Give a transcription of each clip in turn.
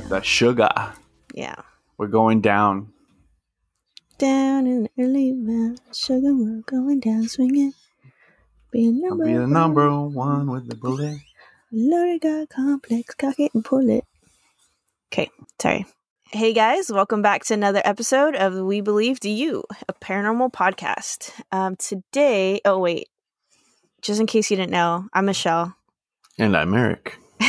got the sugar. Yeah. We're going down. Down in the early mountain, sugar, we're going down swinging. Be a I'll be the number one with the bullet. Loaded got complex, cock it and pull it. Okay, sorry. Hey guys, welcome back to another episode of We Believe Do You, a paranormal podcast. Um, today, oh wait, just in case you didn't know, I'm Michelle. And I'm Eric.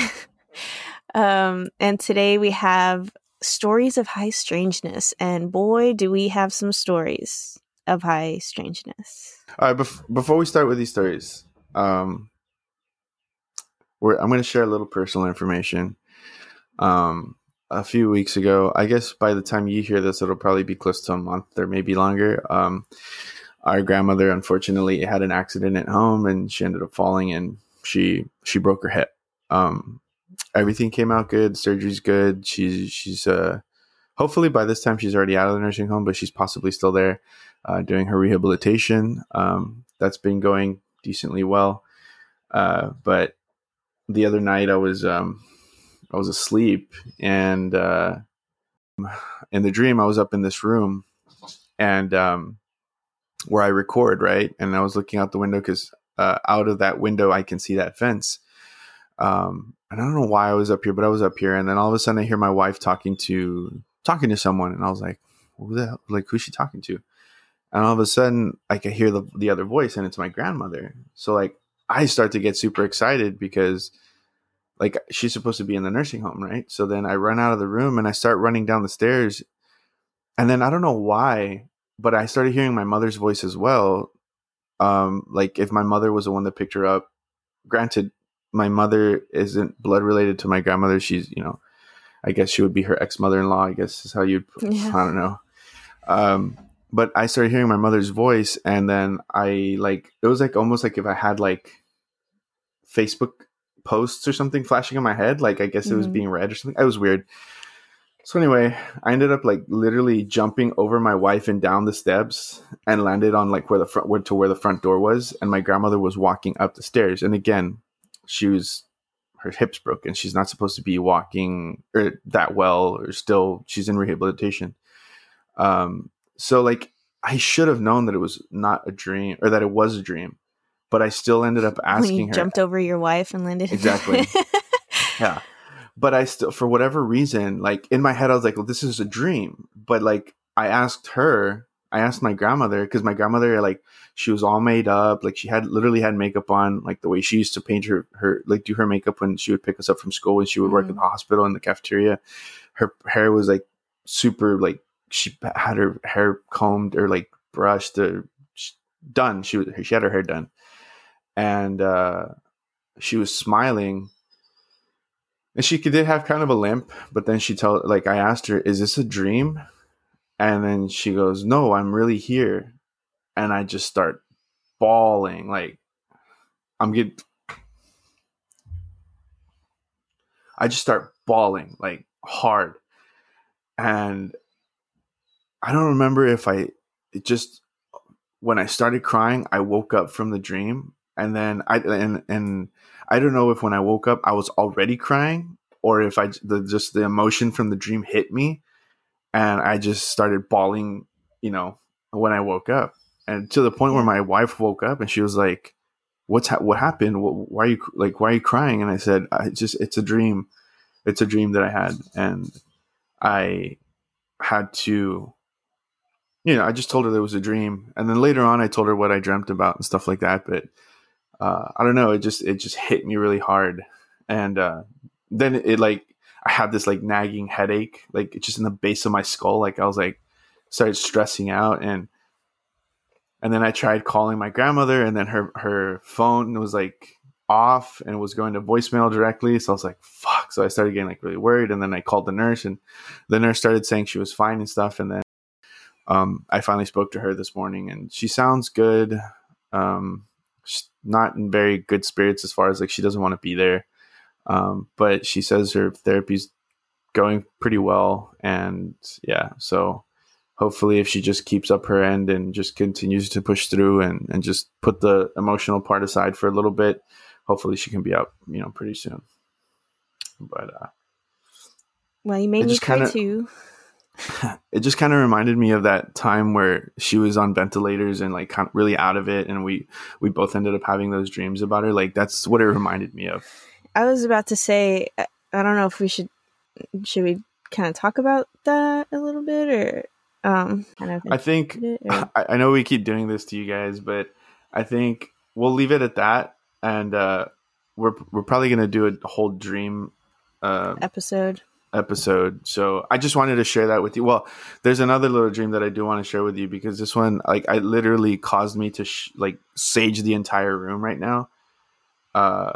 Um, and today we have stories of high strangeness, and boy, do we have some stories of high strangeness. All right, bef- before we start with these stories, um, I'm going to share a little personal information. Um, a few weeks ago, I guess by the time you hear this, it'll probably be close to a month or maybe longer. Um, our grandmother unfortunately had an accident at home, and she ended up falling, and she she broke her hip. Um, everything came out good. Surgery's good. She's she's uh, hopefully by this time she's already out of the nursing home, but she's possibly still there uh, doing her rehabilitation. Um, that's been going decently well. Uh, but the other night I was um, I was asleep and uh, in the dream I was up in this room and um, where I record right, and I was looking out the window because uh, out of that window I can see that fence. Um, and I don't know why I was up here, but I was up here, and then all of a sudden I hear my wife talking to talking to someone, and I was like, "Who the hell? Like, who's she talking to?" And all of a sudden, like I hear the the other voice, and it's my grandmother. So like I start to get super excited because like she's supposed to be in the nursing home, right? So then I run out of the room and I start running down the stairs, and then I don't know why, but I started hearing my mother's voice as well. Um, like if my mother was the one that picked her up. Granted, my mother isn't blood related to my grandmother. She's, you know, I guess she would be her ex mother in law. I guess is how you'd. Yeah. I don't know. Um, but I started hearing my mother's voice, and then I like it was like almost like if I had like Facebook posts or something flashing in my head. Like I guess it was Mhm. being read or something. It was weird. So anyway, I ended up like literally jumping over my wife and down the steps and landed on like where the front where to where the front door was, and my grandmother was walking up the stairs. And again, she was her hips broken. She's not supposed to be walking or that well, or still she's in rehabilitation. Um, so like I should have known that it was not a dream or that it was a dream, but I still ended up asking her jumped over your wife and landed Exactly. yeah but i still for whatever reason like in my head i was like well this is a dream but like i asked her i asked my grandmother because my grandmother like she was all made up like she had literally had makeup on like the way she used to paint her her like do her makeup when she would pick us up from school and she would work at Mhm. the hospital in the cafeteria. Her hair was like super like she had her hair combed or like brushed or done. She was she had her hair done. And uh she was smiling. And she did have kind of a limp but then she told like i asked her is this a dream and then she goes no i'm really here. And i just start bawling like i'm getting i just start bawling like hard. And i don't remember if i it just when i started crying i woke up from the dream. And then i and and I don't know if when I woke up I was already crying or if I the just the emotion from the dream hit me and I just started bawling, you know, when I woke up. And to the point where my wife woke up and she was like, "What's ha- what happened? Wh- Why are you like why are you crying?" And I said, "I just it's a dream. It's a dream that I had and I had to you know, I just told her there was a dream. And then later on I told her what I dreamt about and stuff like that, but uh, I don't know. It just it just hit me really hard, and uh, then it like I had this like nagging headache, like just in the base of my skull. Like I was like started stressing out, and and then I tried calling my grandmother, and then her her phone was like off and was going to voicemail directly. So I was like, fuck. So I started getting like really worried, and then I called the nurse, and the nurse started saying she was fine and stuff, and then um, I finally spoke to her this morning, and she sounds good. Um, not in very good spirits as far as like she doesn't want to be there. Um, but she says her therapy's going pretty well, and yeah, so hopefully if she just keeps up her end and just continues to push through and, and just put the emotional part aside for a little bit, hopefully she can be out, you know, pretty soon. But uh, Well, you made me cry kinda- too. it just kind of reminded me of that time where she was on ventilators and like kind of really out of it and we we both ended up having those dreams about her like that's what it reminded me of I was about to say, I I don't know if we should should we kind of talk about that a little bit or um kind of i think it, or- I, I know we keep doing this to you guys but i think we'll leave it at that and uh we're we're probably gonna do a whole dream uh, episode. episode. So I just wanted to share that with you. Well, there's another little dream that I do want to share with you because this one, like, I literally caused me to sh- like sage the entire room right now. Uh,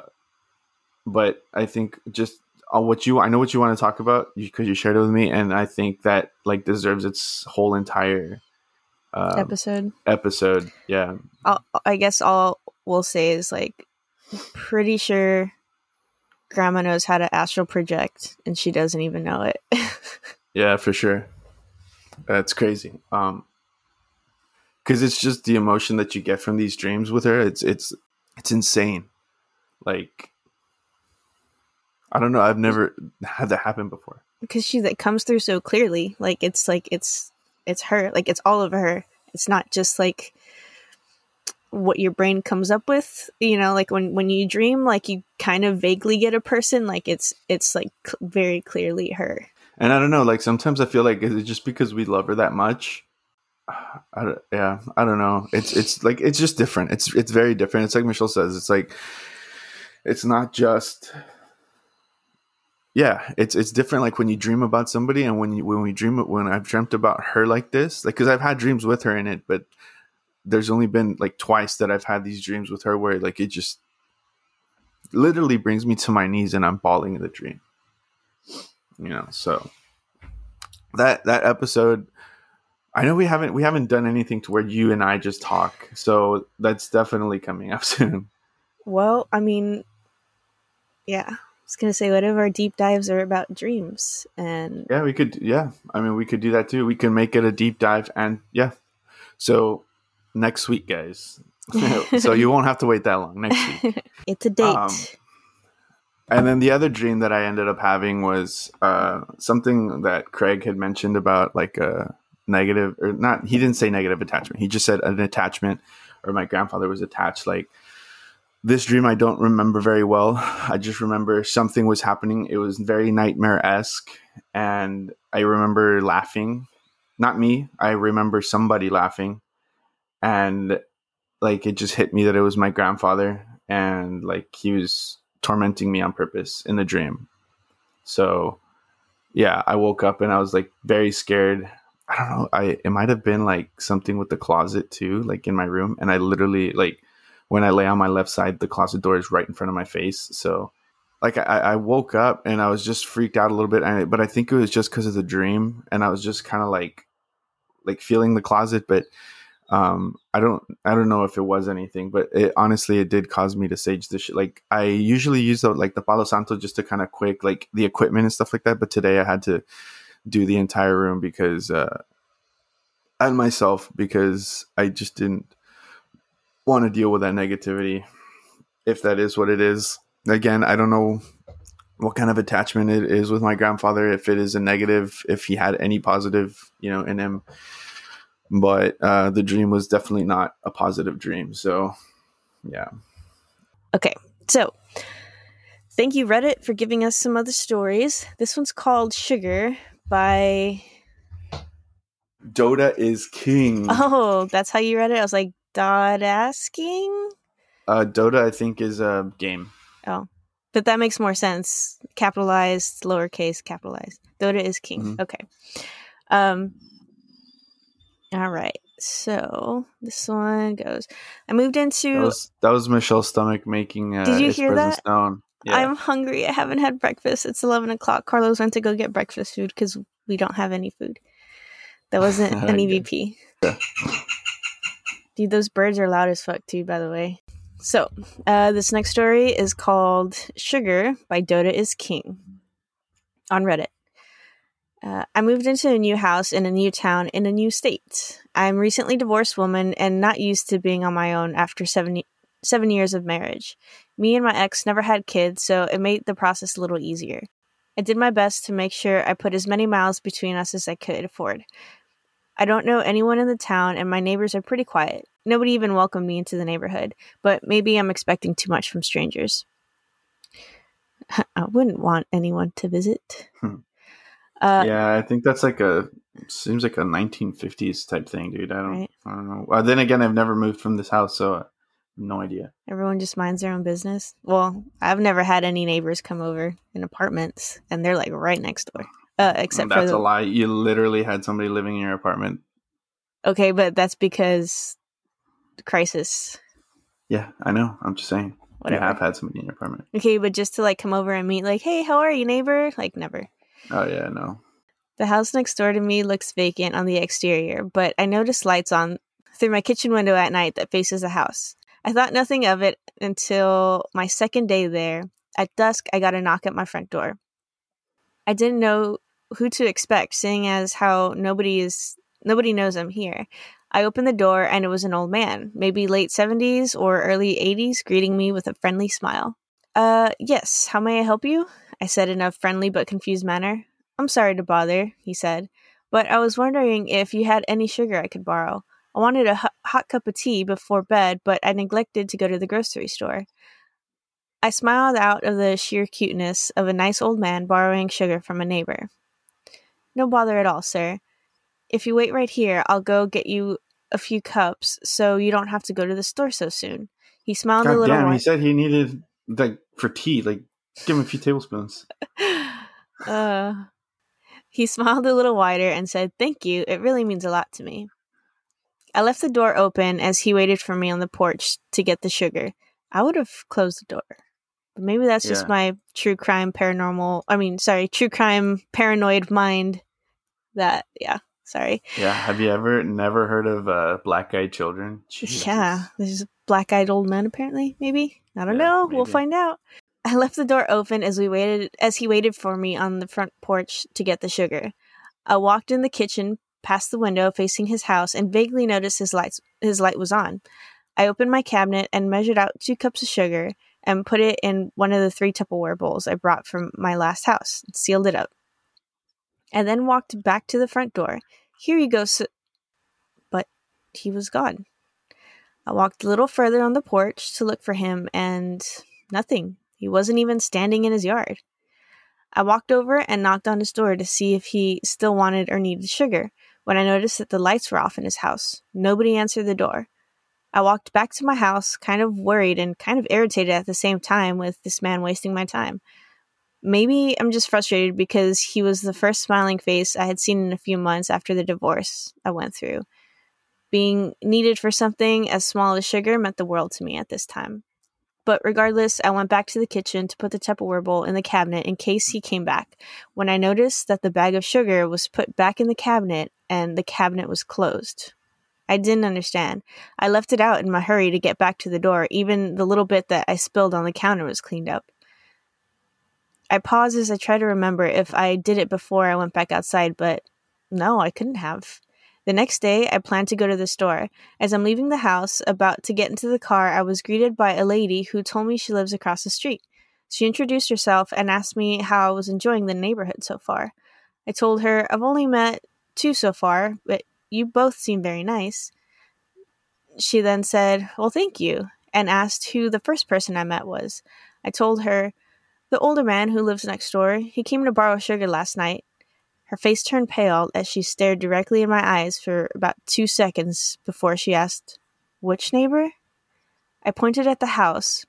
but I think just uh, what you, I know what you want to talk about because you shared it with me, and I think that like deserves its whole entire um, episode. episode. Yeah, I'll, I guess all we'll say is like pretty sure grandma knows how to astral project and she doesn't even know it. Yeah, for sure. That's crazy. Um cuz it's just the emotion that you get from these dreams with her. It's it's it's insane. Like I don't know, I've never had that happen before. because she like comes through so clearly like it's like it's it's her like it's all of her it's not just like what your brain comes up with you know like when when you dream like you kind of vaguely get a person like it's it's like cl- very clearly her And I don't know, like sometimes I feel like is it just because we love her that much? I don't, yeah, I don't know. It's it's like it's just different. It's it's very different. It's like Michelle says. It's like it's not just yeah. It's it's different. Like when you dream about somebody, and when you when we dream when I've dreamt about her like this, like because I've had dreams with her in it, but there's only been like twice that I've had these dreams with her where like it just literally brings me to my knees and I'm bawling in the dream you know so that that episode i know we haven't we haven't done anything to where you and i just talk so that's definitely coming up soon well i mean yeah was gonna say what if our deep dives are about dreams and yeah we could yeah i mean we could do that too we can make it a deep dive and yeah so next week guys so you won't have to wait that long next week it's a date Um, And then the other dream that I ended up having was uh, something that Craig had mentioned about like a negative or not. He didn't say negative attachment. He just said an attachment, or my grandfather was attached. Like this dream, I don't remember very well. I just remember something was happening. It was very nightmare esque, and I remember laughing. Not me. I remember somebody laughing, and like it just hit me that it was my grandfather, and like he was tormenting me on purpose in the dream. So, yeah, I woke up and I was like very scared. I don't know. I it might have been like something with the closet too, like in my room. And I literally like when I lay on my left side, the closet door is right in front of my face. So, like I, I woke up and I was just freaked out a little bit. And, but I think it was just because of the dream, and I was just kind of like like feeling the closet, but um i don't i don't know if it was anything but it honestly it did cause me to sage the shit like i usually use the, like the palo santo just to kind of quick like the equipment and stuff like that but today i had to do the entire room because uh and myself because i just didn't want to deal with that negativity if that is what it is again i don't know what kind of attachment it is with my grandfather if it is a negative if he had any positive you know in him but uh, the dream was definitely not a positive dream. So, yeah. Okay, so thank you, Reddit, for giving us some other stories. This one's called Sugar by. Dota is king. Oh, that's how you read it? I was like, Dot asking? Uh, Dota, I think, is a game. Oh, but that makes more sense. Capitalized, lowercase, capitalized. Dota is king. Mhm. Okay. Um. All right. So this one goes. I moved That into. was, that was Michelle's stomach making uh, Did you hear that? known. Yeah. I'm hungry. I haven't had breakfast. It's 11 o'clock. Carlos went to go get breakfast food because we don't have any food. That wasn't an. EVP. Dude, those birds are loud as fuck, too, by the way. So, uh, this next story is called Sugar by Dota is King on Reddit. Uh, I moved into a new house in a new town in a new state. I'm a recently divorced woman and not used to being on my own after seven, seven years of marriage. Me and my ex never had kids, so it made the process a little easier. I did my best to make sure I put as many miles between us as I could afford. I don't know anyone in the town, and my neighbors are pretty quiet. Nobody even welcomed me into the neighborhood, but maybe I'm expecting too much from strangers. I wouldn't want anyone to visit. Hmm. Uh, yeah, I think that's like a seems like a 1950s type thing, dude. I don't, Right. I don't know. Uh, then again, I've never moved from this house, so I have no idea. Everyone just minds their own business. Well, I've never had any neighbors come over in apartments, and they're like right next door. Uh, except for that's the a lie. You literally had somebody living in your apartment. okay, but that's because crisis. Yeah, I know. I'm just saying. Whatever. You have had somebody in your apartment. Okay, but just to like come over and meet, like, hey, how are you, neighbor? Like, never. Oh yeah, no. The house next door to me looks vacant on the exterior, but I noticed lights on through my kitchen window at night that faces the house. I thought nothing of it until my second day there. At dusk, I got a knock at my front door. I didn't know who to expect, seeing as how nobody is nobody knows I'm here. I opened the door and it was an old man, maybe late 70s or early 80s, greeting me with a friendly smile. Uh, yes, how may I help you? I said in a friendly but confused manner. I'm sorry to bother, he said, but I was wondering if you had any sugar I could borrow. I wanted a hot, hot cup of tea before bed, but I neglected to go to the grocery store. I smiled out of the sheer cuteness of a nice old man borrowing sugar from a neighbor. No bother at all, sir. If you wait right here, I'll go get you a few cups so you don't have to go to the store so soon. He smiled a little damn, more. he said he needed like for tea. Like, give him a few tablespoons. uh, he smiled a little wider and said, Thank you. It really means a lot to me. I left the door open as he waited for me on the porch to get the sugar. I would have closed the door. Maybe that's just Yeah. my true crime paranormal, I mean, sorry, true crime paranoid mind that, yeah, sorry. Yeah. Have you ever never heard of uh, black eyed children? Jesus. Yeah, there's a black eyed old man apparently, maybe. I don't Yeah, know. We'll find out. I left the door open as we waited as he waited for me on the front porch to get the sugar. I walked in the kitchen, past the window facing his house, and vaguely noticed his lights his light was on. I opened my cabinet and measured out two cups of sugar and put it in one of the three Tupperware bowls I brought from my last house sealed it up. and then walked back to the front door. Here you go, s but he was gone. I walked a little further on the porch to look for him, and nothing. He wasn't even standing in his yard. I walked over and knocked on his door to see if he still wanted or needed sugar when I noticed that the lights were off in his house. Nobody answered the door. I walked back to my house, kind of worried and kind of irritated at the same time with this man wasting my time. Maybe I'm just frustrated because he was the first smiling face I had seen in a few months after the divorce I went through being needed for something as small as sugar meant the world to me at this time. But regardless, I went back to the kitchen to put the Tupperware bowl in the cabinet in case he came back. When I noticed that the bag of sugar was put back in the cabinet and the cabinet was closed. I didn't understand. I left it out in my hurry to get back to the door. Even the little bit that I spilled on the counter was cleaned up. I pause as I try to remember if I did it before I went back outside, but no, I couldn't have. The next day, I planned to go to the store. As I'm leaving the house, about to get into the car, I was greeted by a lady who told me she lives across the street. She introduced herself and asked me how I was enjoying the neighborhood so far. I told her I've only met two so far, but you both seem very nice. She then said, Well, thank you, and asked who the first person I met was. I told her, The older man who lives next door. He came to borrow sugar last night. Her face turned pale as she stared directly in my eyes for about two seconds before she asked, Which neighbor? I pointed at the house.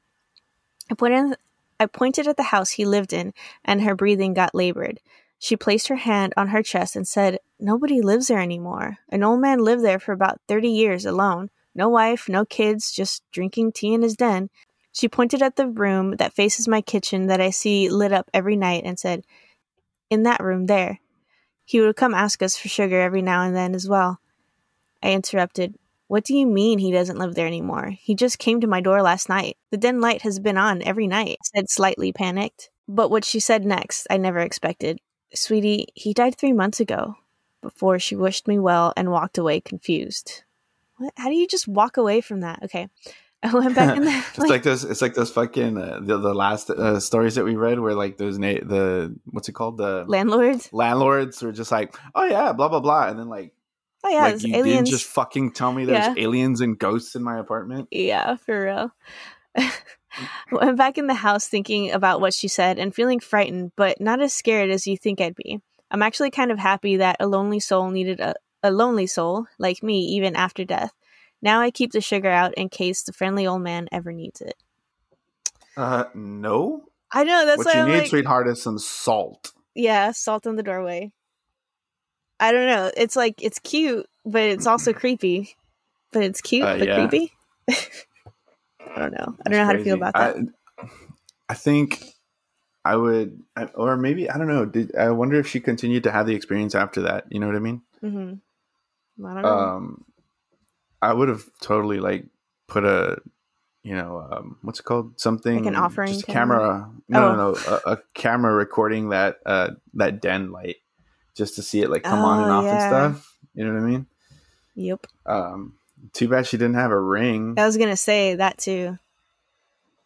I pointed, I pointed at the house he lived in, and her breathing got labored. She placed her hand on her chest and said, Nobody lives there anymore. An old man lived there for about 30 years alone. No wife, no kids, just drinking tea in his den. She pointed at the room that faces my kitchen that I see lit up every night and said, In that room there. He would come ask us for sugar every now and then as well. I interrupted. What do you mean he doesn't live there anymore? He just came to my door last night. The den light has been on every night, I said slightly panicked. But what she said next, I never expected. Sweetie, he died three months ago. Before she wished me well and walked away confused. What? How do you just walk away from that? Okay. I went back in there. it's like, those. It's like those fucking uh, the the last uh, stories that we read where like those na- the what's it called the landlords. landlords were just like, oh yeah, blah blah blah, and then like, Oh yeah, like you aliens. didn't just fucking tell me there's Yeah. aliens and ghosts in my apartment. Yeah, for real. Went back in the house thinking about what she said and feeling frightened, but not as scared as you think I'd be. I'm actually kind of happy that a lonely soul needed a, a lonely soul like me even after death. Now I keep the sugar out in case the friendly old man ever needs it. Uh, no. I know that's what you I'm need, like, sweetheart, is some salt. yeah, salt in the doorway. I don't know. It's like it's cute, but it's also creepy. But it's cute, Uh, but yeah. creepy. I don't know. I don't know how to feel about that. I, I think I would, or maybe I don't know. Did I wonder if she continued to have the experience after that? You know what I mean? hmm I don't know. Um, I would have totally like put a, you know, um, what's it called? Something Like an offering just a camera. No, Oh. no, no, a, a camera recording that uh that den light, just to see it like come on and Oh, off and stuff. You know what I mean? yep. Um, too bad she didn't have a ring. I was gonna say that too.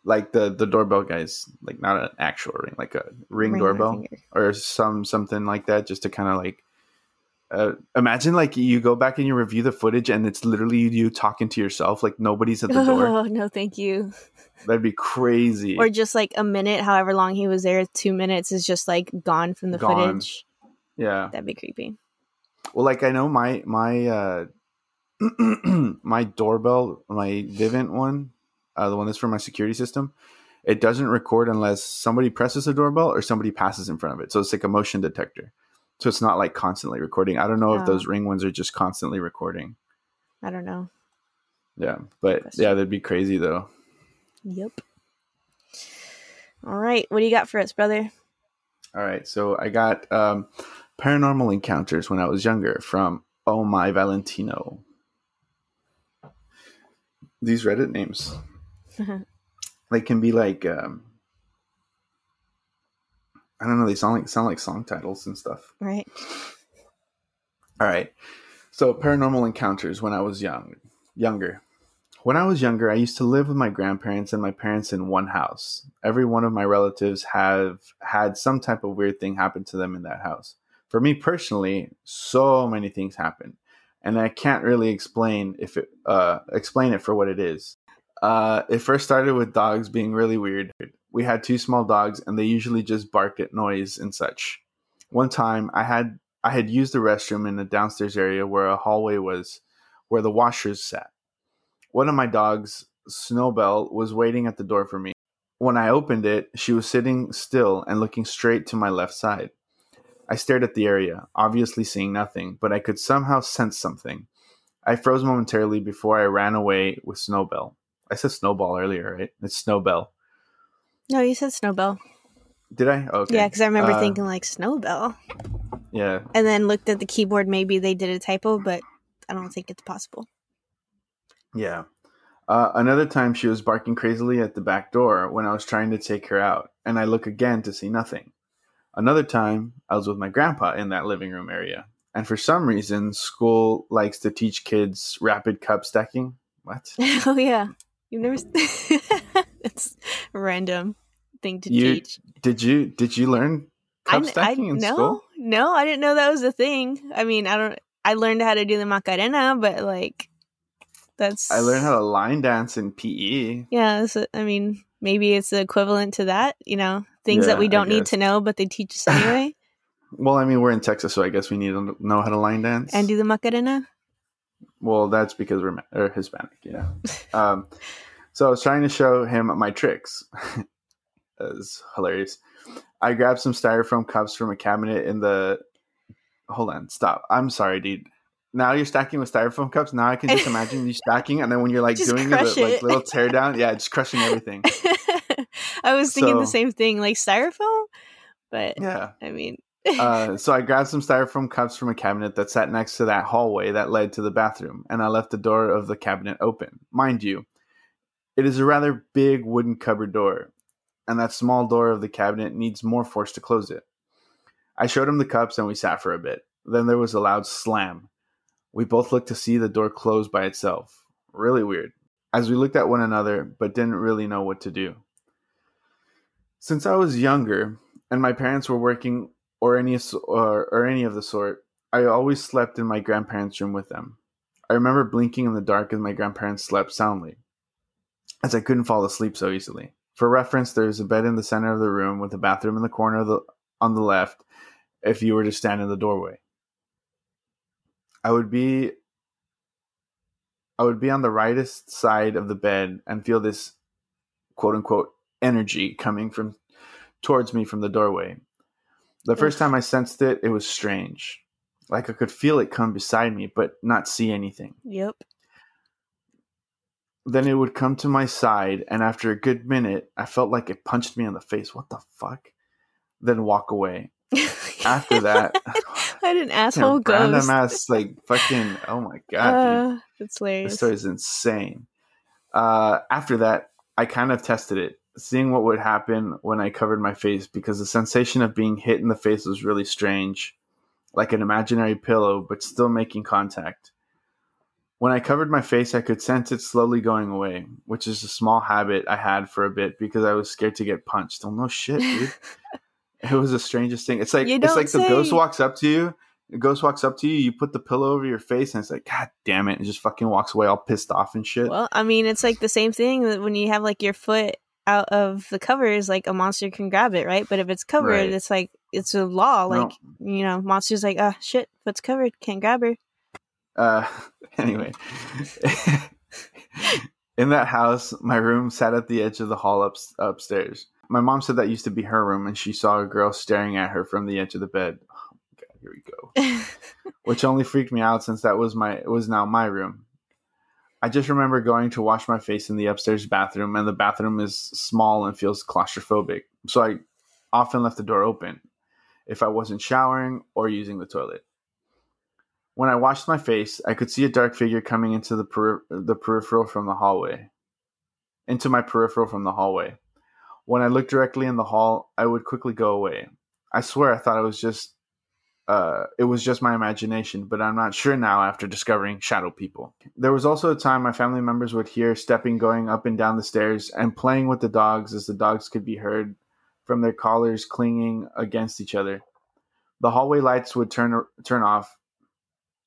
like the the doorbell guys like not an actual ring like a ring, Ring doorbell or some something like that just to kind of like uh, imagine like you go back and you review the footage and it's literally you talking to yourself like nobody's at the door Oh no, thank you. that'd be crazy Or just like a minute, however long he was there, two minutes is just like gone from the Gone. footage. yeah That'd be creepy. well like i know my my uh my doorbell my vivint one uh, the one that's for my security system it doesn't record unless somebody presses the doorbell or somebody passes in front of it so it's like a motion detector so it's not like constantly recording i don't know Oh. if those ring ones are just constantly recording I don't know. yeah but Question. yeah that'd be crazy though Yep. All right, what do you got for us, brother? all right so i got um paranormal encounters when i was younger from oh my valentino these reddit names. They can be like um i don't know they sound like sound like song titles and stuff. Right. all right. So paranormal encounters when i was young younger. When i was younger i used to live with my grandparents and my parents in one house. Every one of my relatives have had some type of weird thing happen to them in that house. For me personally so many things happen and i can't really explain if it uh explain it for what it is uh, it first started with dogs being really weird. We had two small dogs, and they usually just barked at noise and such. One time, I had I had used the restroom in the downstairs area where a hallway was, where the washers sat. One of my dogs, Snowbell, was waiting at the door for me. When I opened it, she was sitting still and looking straight to my left side. I stared at the area, obviously seeing nothing, but I could somehow sense something. I froze momentarily before I ran away with Snowbell. I said snowball earlier, right? It's snowbell. No, you said Snowbell. Did I? Okay. Yeah, because I remember Uh, thinking like Snowbell, Yeah. and then looked at the keyboard. Maybe they did a typo, but I don't think it's possible. Yeah. Uh, another time she was barking crazily at the back door when I was trying to take her out, and I look again to see nothing. Another time, I was with my grandpa in that living room area, and for some reason, school likes to teach kids rapid cup stacking. What? oh yeah, you've never. it's a random thing to You teach. did you did you learn I, cup I stacking in no, school? no, I didn't know that was a thing. I mean, I don't. I learned how to do the Macarena, but like, that's. I learned how to line dance in. PE. Yeah, a- I mean, maybe it's the equivalent to that. You know, things that we don't need to know, but they teach us anyway. Well, I mean, we're in Texas, so I guess we need to know how to line dance. and do the Macarena. Well, that's because we're or Hispanic, yeah. um, so I was trying to show him my tricks. It's hilarious. I grabbed some styrofoam cups from a cabinet in the. Hold on, stop. I'm sorry, dude. Now you're stacking with styrofoam cups. Now I can just imagine you stacking, and then when you're like Just doing the like little tear down, yeah, just crushing everything. I was thinking the same thing, like styrofoam, but Yeah. I mean, uh, so I grabbed some styrofoam cups from a cabinet that sat next to that hallway that led to the bathroom, and I left the door of the cabinet open. Mind you, it is a rather big wooden cupboard door, and that small door of the cabinet needs more force to close it. I showed him the cups and we sat for a bit. Then there was a loud slam. We both looked to see the door close by itself. Really weird. as we looked at one another but didn't really know what to do. Since I was younger and my parents were working or any or, or any of the sort, I always slept in my grandparents' room with them. I remember blinking in the dark as my grandparents slept soundly, as I couldn't fall asleep so easily. For reference, there's a bed in the center of the room with a bathroom in the corner the, on the left if you were to stand in the doorway. I would be I would be on the rightest side of the bed and feel this quote unquote energy coming from towards me from the doorway. The first time I sensed it, it was strange. Like I could feel it come beside me, but not see anything. Yep. Then it would come to my side, and after a good minute, I felt like it punched me in the face. What the fuck? Then walk away. after that, I had an asshole ghost. Random ass, like fucking. Oh my god, uh, dude. It's hilarious. This story is insane. Uh, after that, I kind of tested it, seeing what would happen when I covered my face because the sensation of being hit in the face was really strange, like an imaginary pillow, but still making contact. When I covered my face, I could sense it slowly going away, which is a small habit I had for a bit because I was scared to get punched. Oh no shit, dude. it was the strangest thing. It's like it's like say. the ghost walks up to you. The ghost walks up to you, you put the pillow over your face, and it's like, God damn it, and just fucking walks away all pissed off and shit. Well, I mean, it's like the same thing that when you have like your foot out of the covers, like a monster can grab it, right? But if it's covered, right. it's like it's a law. Like no. you know, monsters like, oh shit, foot's covered, can't grab her. Uh, anyway, in that house, my room sat at the edge of the hall up, upstairs. My mom said that used to be her room, and she saw a girl staring at her from the edge of the bed. Oh God, here we go. Which only freaked me out since that was my it was now my room. I just remember going to wash my face in the upstairs bathroom, and the bathroom is small and feels claustrophobic. So I often left the door open if I wasn't showering or using the toilet. When I washed my face, I could see a dark figure coming into the peri- the peripheral from the hallway. Into my peripheral from the hallway. When I looked directly in the hall, I would quickly go away. I swear I thought it was just uh, it was just my imagination, but I'm not sure now after discovering shadow people. There was also a time my family members would hear stepping going up and down the stairs and playing with the dogs as the dogs could be heard from their collars clinging against each other. The hallway lights would turn turn off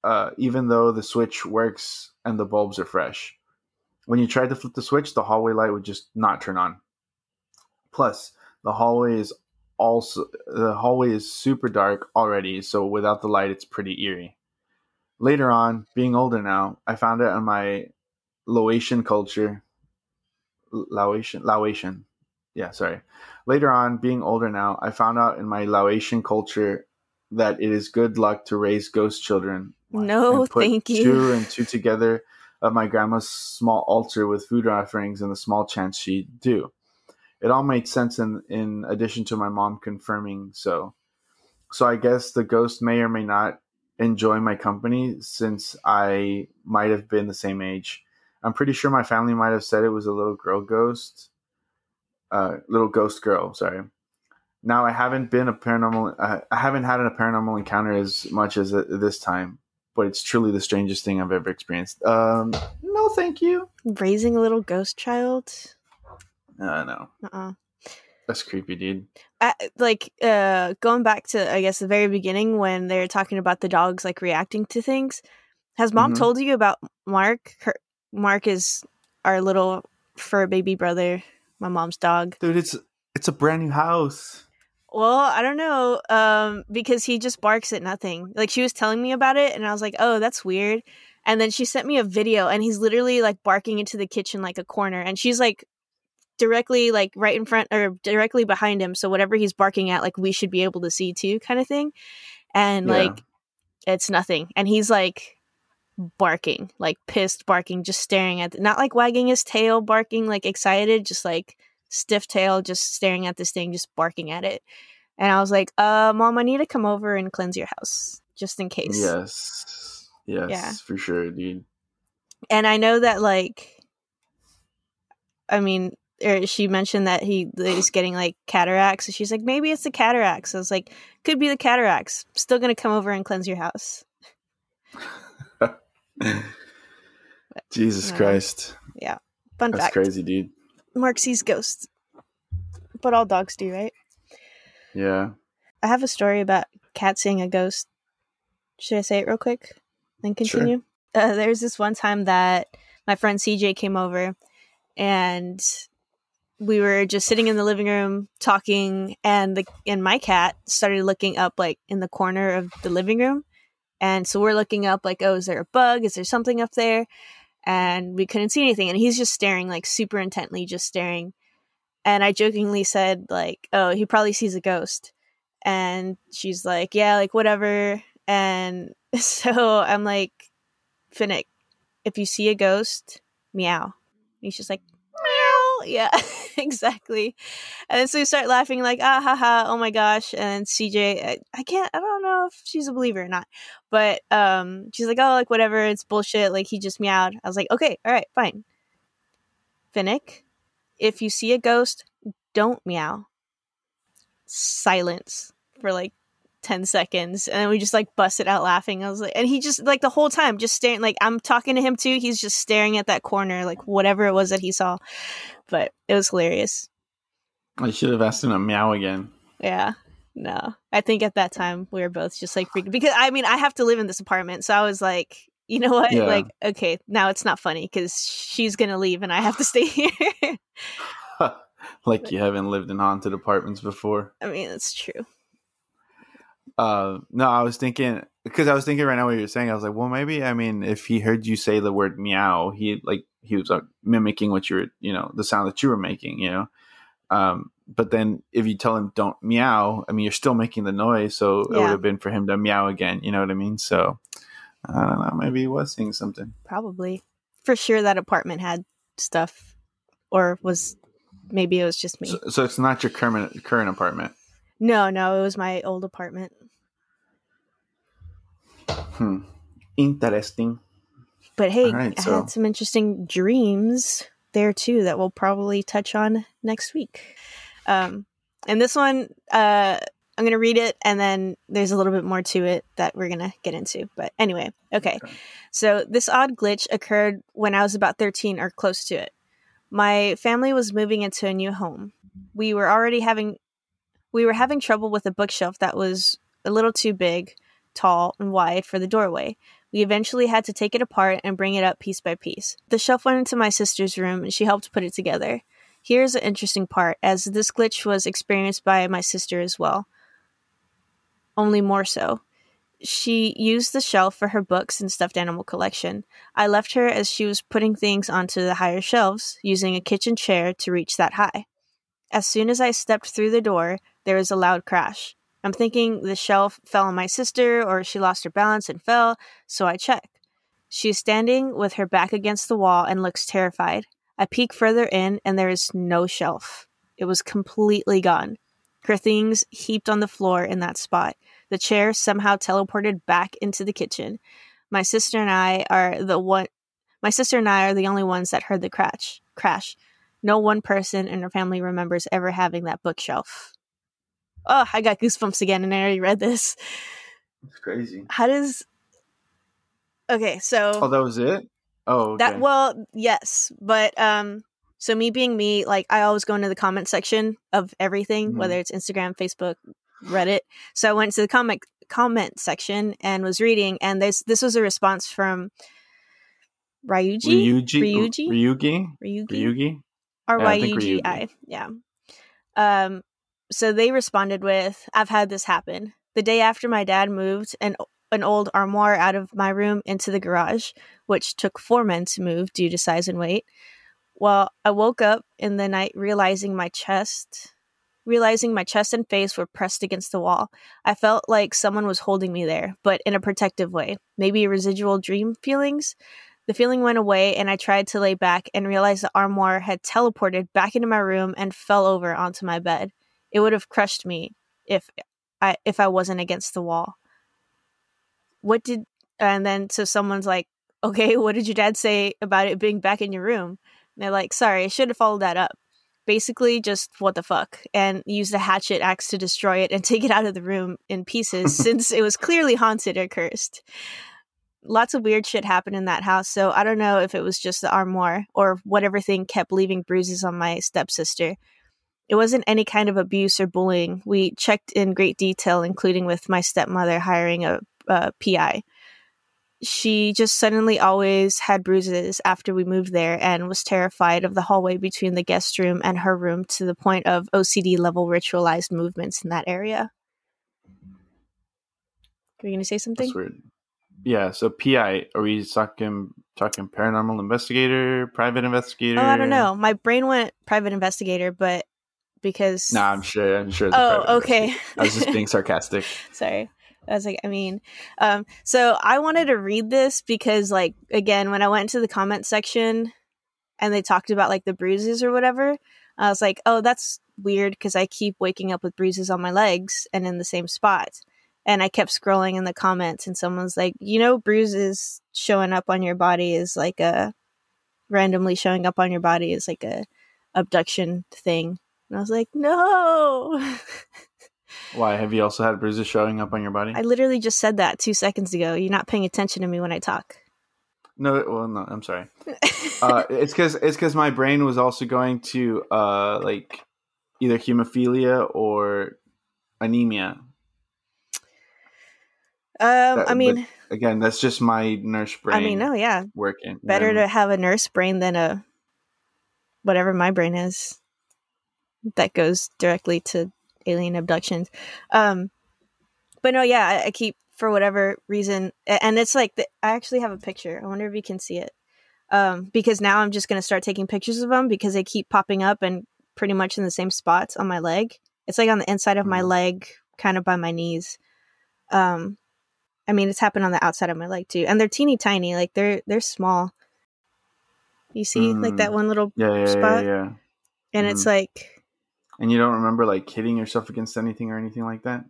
uh, even though the switch works and the bulbs are fresh. When you tried to flip the switch, the hallway light would just not turn on. Plus, the hallway is also the hallway is super dark already, so without the light, it's pretty eerie. Later on, being older now, I found out in my Laotian culture, Laotian, Laotian, yeah, sorry. Later on, being older now, I found out in my Laotian culture that it is good luck to raise ghost children no, thank you. Two and two together of my grandma's small altar with food offerings and the small chance she'd do. It all made sense in in addition to my mom confirming so. So I guess the ghost may or may not enjoy my company since I might have been the same age. I'm pretty sure my family might have said it was a little girl ghost. Uh, little ghost girl, sorry. Now I haven't been a paranormal. Uh, I haven't had a paranormal encounter as much as uh, this time but it's truly the strangest thing I've ever experienced. Um, no, thank you. Raising a little ghost child. Uh, no. Uh-uh. That's creepy, dude. I, like uh, going back to I guess the very beginning when they're talking about the dogs like reacting to things. Has mom mm-hmm. told you about Mark? Her, Mark is our little fur baby brother, my mom's dog. Dude, it's it's a brand new house. Well, I don't know, um, because he just barks at nothing. Like she was telling me about it, and I was like, "Oh, that's weird." And then she sent me a video, and he's literally like barking into the kitchen like a corner, and she's like directly like right in front or directly behind him. So whatever he's barking at, like we should be able to see too, kind of thing. And yeah. like it's nothing, and he's like barking, like pissed barking, just staring at, the, not like wagging his tail, barking like excited, just like stiff tail, just staring at this thing, just barking at it. And I was like, uh, mom, I need to come over and cleanse your house just in case. Yes. Yes, yeah. for sure, dude. And I know that, like, I mean, er, she mentioned that he is getting like cataracts. And she's like, maybe it's the cataracts. I was like, could be the cataracts. Still going to come over and cleanse your house. Jesus Christ. Yeah. Fun That's fact. crazy, dude. Mark sees ghosts. But all dogs do, right? Yeah. I have a story about cat seeing a ghost. Should I say it real quick? Then Sure. continue? Uh, there's this one time that my friend CJ came over and we were just sitting in the living room talking and the and my cat started looking up like in the corner of the living room. And so we're looking up like, oh, is there a bug? Is there something up there? And we couldn't see anything. And he's just staring like super intently, just staring. And I jokingly said, like, oh, he probably sees a ghost and she's like, "Yeah, like whatever." And so I'm like, "Finnick, if you see a ghost, meow." And he's just like. Yeah, exactly. And so we start laughing, like, "Ah ha ha! Oh my gosh!" And CJ, I, I can't, I don't know if she's a believer or not, but um, she's like, "Oh, like whatever, it's bullshit." Like he just meowed. I was like, "Okay, all right, fine." Finnick, if you see a ghost, don't meow silence for like 10 seconds and then we just like busted out laughing. I was like and he just like the whole time just staring like i'm talking to him too he's just staring at that corner like whatever it was that he saw. But it was hilarious. I should have asked him to meow again. yeah no. I think at that time we were both just like freaked because i mean i have to live in this apartment so i was like you know what? Yeah. like okay now it's not funny because she's gonna leave and i have to stay here. Like you haven't lived in haunted apartments before. i mean it's true Uh, no, I was thinking because I was thinking right now what you were saying. I was like, well, maybe I mean, if he heard you say the word meow, he like he was uh, mimicking what you were, you know, the sound that you were making, you know. Um, but then if you tell him don't meow, I mean, you're still making the noise, so it would have been for him to meow again. You know what I mean? So I don't know. Maybe he was seeing something. probably for sure that apartment had stuff or was maybe it was just me So, so it's not your current current apartment. no no it was my old apartment Hmm. Interesting. but hey right, i so- had some interesting dreams there too that we'll probably touch on next week um and this one uh i'm gonna read it and then there's a little bit more to it that we're gonna get into but anyway okay Okay. so this odd glitch occurred when i was about 13 or close to it my family was moving into a new home we were already having we were having trouble with a bookshelf that was a little too big tall and wide for the doorway we eventually had to take it apart and bring it up piece by piece. The shelf went into my sister's room and she helped put it together. Here's the interesting part as this glitch was experienced by my sister as well, only more so. She used the shelf for her books and stuffed animal collection. I left her as she was putting things onto the higher shelves, using a kitchen chair to reach that high. As soon as I stepped through the door, there was a loud crash. I'm thinking the shelf fell on my sister or she lost her balance and fell, so I check. She is standing with her back against the wall and looks terrified. I peek further in and there is no shelf. It was completely gone. Her things heaped on the floor in that spot. The chair somehow teleported back into the kitchen. My sister and I are the one my sister and I are the only ones that heard the crash. Crash. No one person in her family remembers ever having that bookshelf. Oh, I got goosebumps again and I already read this. It's crazy. How does Okay, so Oh, that was it. Oh, okay. that well, yes, but um, so me being me, like I always go into the comment section of everything, Mhm. whether it's Instagram, Facebook, Reddit. So I went to the comment comment section and was reading, and this this was a response from Ryuji, Ryuji, Ryuji? Ryugi, Ryugi, Ryugi. R Y U G I. Yeah. Um. So they responded with, "I've had this happen. The day after my dad moved an an old armoire out of my room into the garage, which took four men to move due to size and weight. Well, I woke up in the night realizing my chest, realizing my chest and face were pressed against the wall. I felt like someone was holding me there, but in a protective way. Maybe residual dream feelings." The feeling went away, and I tried to lay back and realized the armoire had teleported back into my room and fell over onto my bed. It would have crushed me if I if I wasn't against the wall. What did and then so someone's like, "Okay, what did your dad say about it being back in your room?" And they're like, "Sorry, I should have followed that up." Basically, just what the fuck, and use the hatchet axe to destroy it and take it out of the room in pieces, since it was clearly haunted or cursed. lots of weird shit happened in that house. So I don't know if it was just the armoire or whatever thing kept leaving bruises on my stepsister. It wasn't any kind of abuse or bullying. We checked in great detail, including with my stepmother hiring a, a PI. She just suddenly always had bruises after we moved there and was terrified of the hallway between the guest room and her room to the point of OCD level ritualized movements in that area. Are you going to say something? That's weird. Yeah. So PI, are we talking talking paranormal investigator, private investigator? Oh, I don't know. My brain went private investigator, but because Nah, I'm sure. I'm sure. oh, okay. I was just being sarcastic. Sorry. I was like, I mean, um, so I wanted to read this because, like, again, when I went into the comment section and they talked about like the bruises or whatever, I was like, oh, that's weird because I keep waking up with bruises on my legs and in the same spot. And I kept scrolling in the comments, and someone's like, you know, bruises showing up on your body is like a randomly showing up on your body is like a abduction thing. And I was like, no. Why have you also had bruises showing up on your body? I literally just said that two seconds ago. You're not paying attention to me when I talk. No, well, no. I'm sorry. Uh, it's because it's because my brain was also going to uh like either hemophilia or anemia. Um, That- I mean, Again, that's just my nurse brain. I mean, no, yeah, working. better to have a nurse brain than a whatever my brain is that goes directly to alien abductions. Um, but no, yeah, I, I keep for whatever reason, and it's like the, I actually have a picture. I wonder if you can see it. Um, because now I'm just gonna start taking pictures of them because they keep popping up and pretty much in the same spots on my leg. It's like on the inside of my Mhm. leg, kind of by my knees. Um, I mean, it's happened on the outside of my leg too, and they're teeny tiny. Like they're they're small. You see, like that Mm. one little, Yeah, yeah, yeah, spot. yeah. and it's like And you don't remember like hitting yourself against anything or anything like that?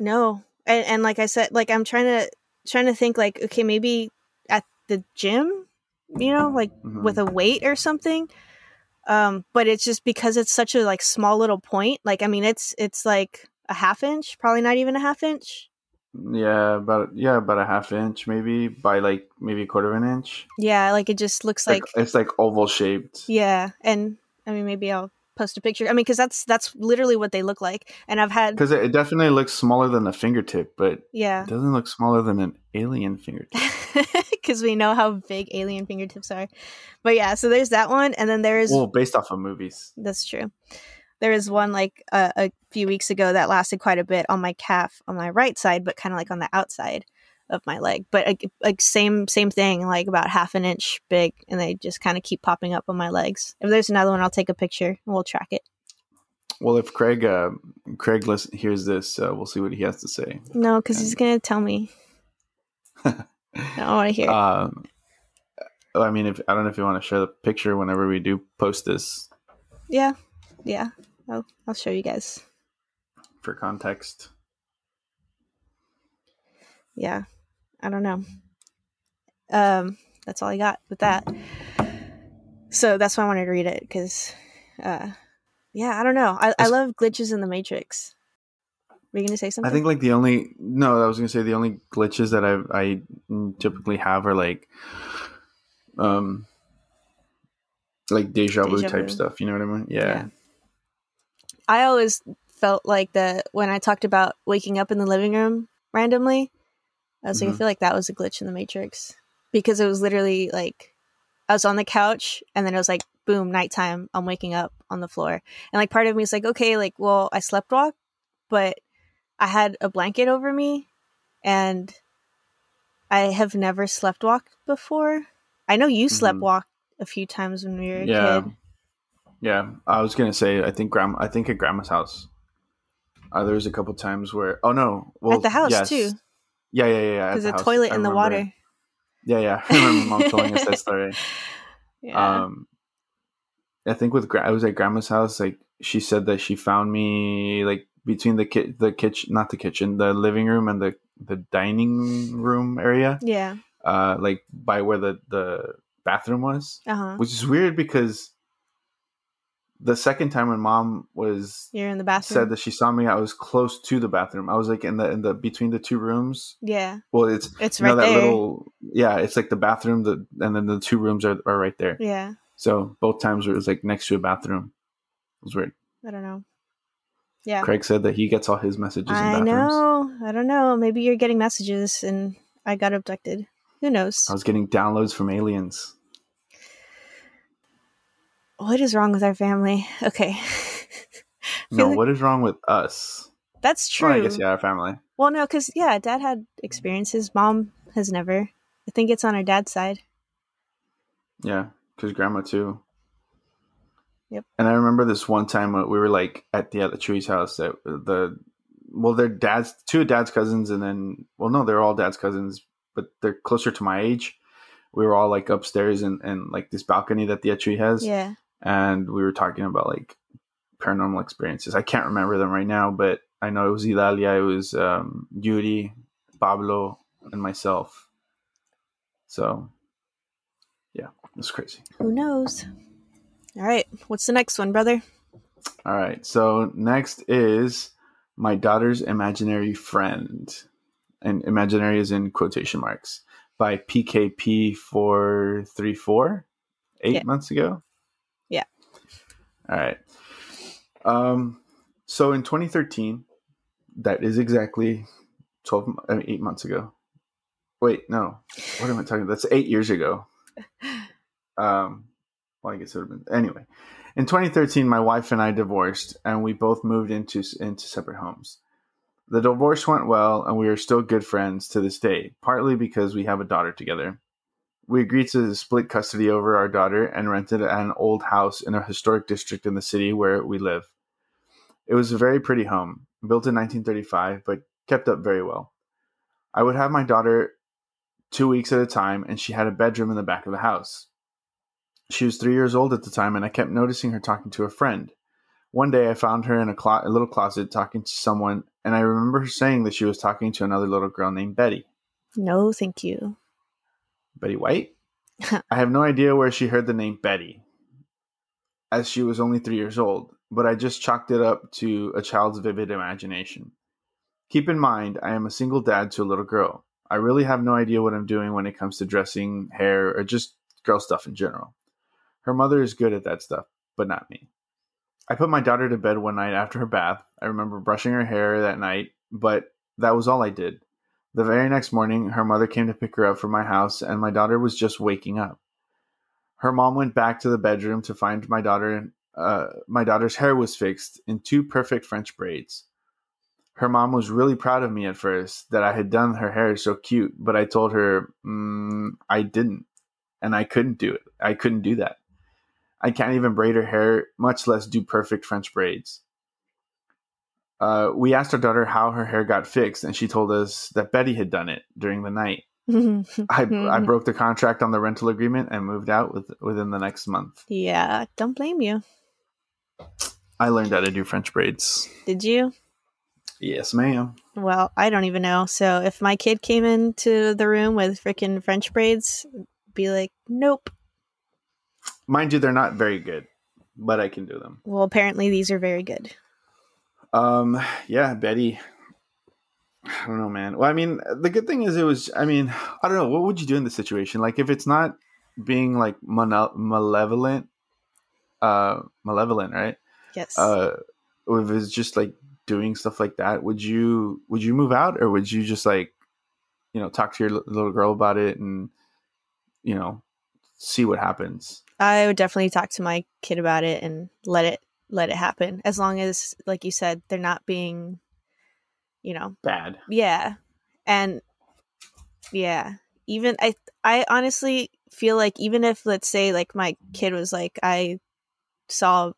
no, and and like I said, like I'm trying to trying to think like okay, maybe at the gym, you know, like Mhm. with a weight or something. Um, but it's just because it's such a like small little point. Like I mean, it's it's like a half inch, probably not even a half inch. Yeah, about yeah, about a half inch maybe by like maybe a quarter of an inch. Yeah, like it just looks Like, like it's like oval shaped. yeah, and I mean maybe I'll post a picture. I mean, because that's that's literally what they look like. And I've had Because it, it definitely looks smaller than a fingertip, but yeah, it doesn't look smaller than an alien fingertip. because we know how big alien fingertips are. But yeah, so there's that one, and then there's well, based off of movies. that's true. There was one like uh, a few weeks ago that lasted quite a bit on my calf on my right side, but kind of like on the outside of my leg. But like, like same same thing, like about half an inch big, and they just kind of keep popping up on my legs. If there's another one, I'll take a picture and we'll track it. Well, if Craig uh, Craig listen, hears this, uh, we'll see what he has to say. No, because he's gonna tell me. I don't want to hear. Um, I mean, if I don't know if you want to share the picture whenever we do post this yeah, yeah. I'll I'll show you guys. for context. yeah i don't know um that's all i got with that so that's why i wanted to read it because uh yeah i don't know i, I love glitches in the matrix were you gonna say something I think like the only no, I was gonna say the only glitches that I I typically have are like, um, like deja vu Deja type vu. stuff. You know what I mean? Yeah. Yeah. i always felt like that when i talked about waking up in the living room randomly i was like i Mhm. feel like that was a glitch in the matrix because it was literally like i was on the couch and then it was like boom nighttime i'm waking up on the floor and like part of me is like okay like well i slept walk but i had a blanket over me and i have never slept walked before i know you slept Mhm. walked a few times when we were a Yeah. kid Yeah, I was gonna say I think grandma. I think at grandma's house. Uh, there was a couple times where oh no, well at the house yes. too Yeah, yeah, yeah, yeah. because the house. toilet I in the remember. water Yeah, yeah. I remember mom telling us that story. yeah Um, I think with gra- I was at grandma's house. Like she said that she found me like between the ki- the kitchen, not the kitchen, the living room and the the dining room area. yeah Uh, like by where the the bathroom was, uh-huh which is weird because the second time when mom was You're in the bathroom. said that she saw me, I was close to the bathroom. I was like in the in the between the two rooms. yeah, Well, it's it's you know right that there. little yeah, it's like the bathroom, the and then the two rooms are, are right there. Yeah, So both times it was like next to a bathroom. It was weird. I don't know. Yeah, Craig said that he gets all his messages in I know. I don't know. Maybe you're getting messages and I got abducted. Who knows? I was getting downloads from aliens. What is wrong with our family? Okay. No, like- what is wrong with us? That's true. Well, I guess yeah, our family. Well, no, because yeah, dad had experiences. Mom has never. I think it's on her dad's side. Yeah, because grandma too. Yep. And I remember this one time when we were like at the at the Chewy's house that the well, their dad's two of dad's cousins, and then well, no, they're all dad's cousins, but they're closer to my age. We were all like upstairs and and like this balcony that the Etui has, Yeah. And we were talking about like paranormal experiences. I can't remember them right now, but I know it was Idalia, it was um, Yuri, Pablo, and myself. So, yeah, it's crazy. Who knows? All right. What's the next one, brother? All right. So next is my daughter's imaginary friend, and imaginary is in quotation marks by PKP four three four eight Yeah. months ago. All right. Um. So in 2013, that is exactly 12 mo- uh, eight months ago. Wait, no. What am I talking? About? That's eight years ago. Um. Well, I guess it would have been anyway. In 2013, my wife and I divorced, and we both moved into into separate homes. The divorce went well, and we are still good friends to this day, partly because we have a daughter together. We agreed to split custody over our daughter and rented an old house in a historic district in the city where we live. It was a very pretty home, built in 1935, but kept up very well. I would have my daughter two weeks at a time, and she had a bedroom in the back of the house. She was three years old at the time, and I kept noticing her talking to a friend. One day, I found her in a, clo- a little closet talking to someone, and I remember her saying that she was talking to another little girl named Betty. No, thank you. Betty White? I have no idea where she heard the name Betty, as she was only three years old, but I just chalked it up to a child's vivid imagination. Keep in mind, I am a single dad to a little girl. I really have no idea what I'm doing when it comes to dressing, hair, or just girl stuff in general. Her mother is good at that stuff, but not me. I put my daughter to bed one night after her bath. I remember brushing her hair that night, but that was all I did. The very next morning, her mother came to pick her up from my house, and my daughter was just waking up. Her mom went back to the bedroom to find my daughter. Uh, my daughter's hair was fixed in two perfect French braids. Her mom was really proud of me at first that I had done her hair so cute, but I told her mm, I didn't, and I couldn't do it. I couldn't do that. I can't even braid her hair, much less do perfect French braids. Uh, we asked our daughter how her hair got fixed, and she told us that Betty had done it during the night. I, I broke the contract on the rental agreement and moved out with, within the next month. yeah, don't blame you. I learned how to do French braids. Did you? Yes, ma'am. Well, I don't even know. So if my kid came into the room with freaking French braids, be like, nope. Mind you, they're not very good, but I can do them. Well, apparently these are very good. Um, yeah, Betty. I don't know, man. Well, I mean, the good thing is it was. I mean, I don't know. What would you do in this situation? Like, if it's not being like male- malevolent, uh, malevolent, right? Yes. Uh, if it's just like doing stuff like that, would you would you move out or would you just like, you know, talk to your little girl about it and, you know, see what happens? I would definitely talk to my kid about it and let it let it happen. As long as, like you said, they're not being, you know, Bad. yeah, and yeah. Even I, I honestly feel like even if let's say like my kid was like I saw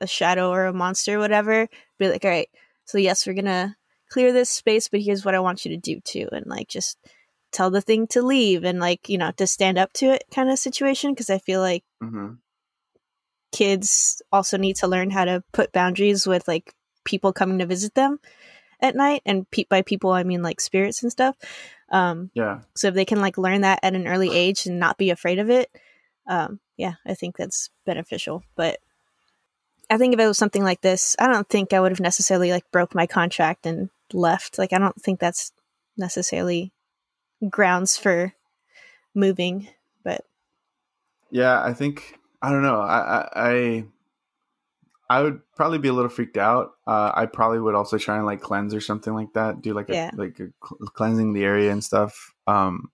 a shadow or a monster or whatever, be like, all right, so yes, we're gonna clear this space, but here's what I want you to do too, and like just tell the thing to leave and like you know to stand up to it kind of situation because I feel like hmm kids also need to learn how to put boundaries with like people coming to visit them at night and pe- by people i mean like spirits and stuff um Yeah. so if they can like learn that at an early age and not be afraid of it um yeah i think that's beneficial but I think if it was something like this, I don't think I would have necessarily like broke my contract and left. Like I don't think that's necessarily grounds for moving. But yeah, I think I don't know. I I I would probably be a little freaked out. Uh, I probably would also try and like cleanse or something like that. Do like a Yeah. like a cl- cleansing the area and stuff. Um,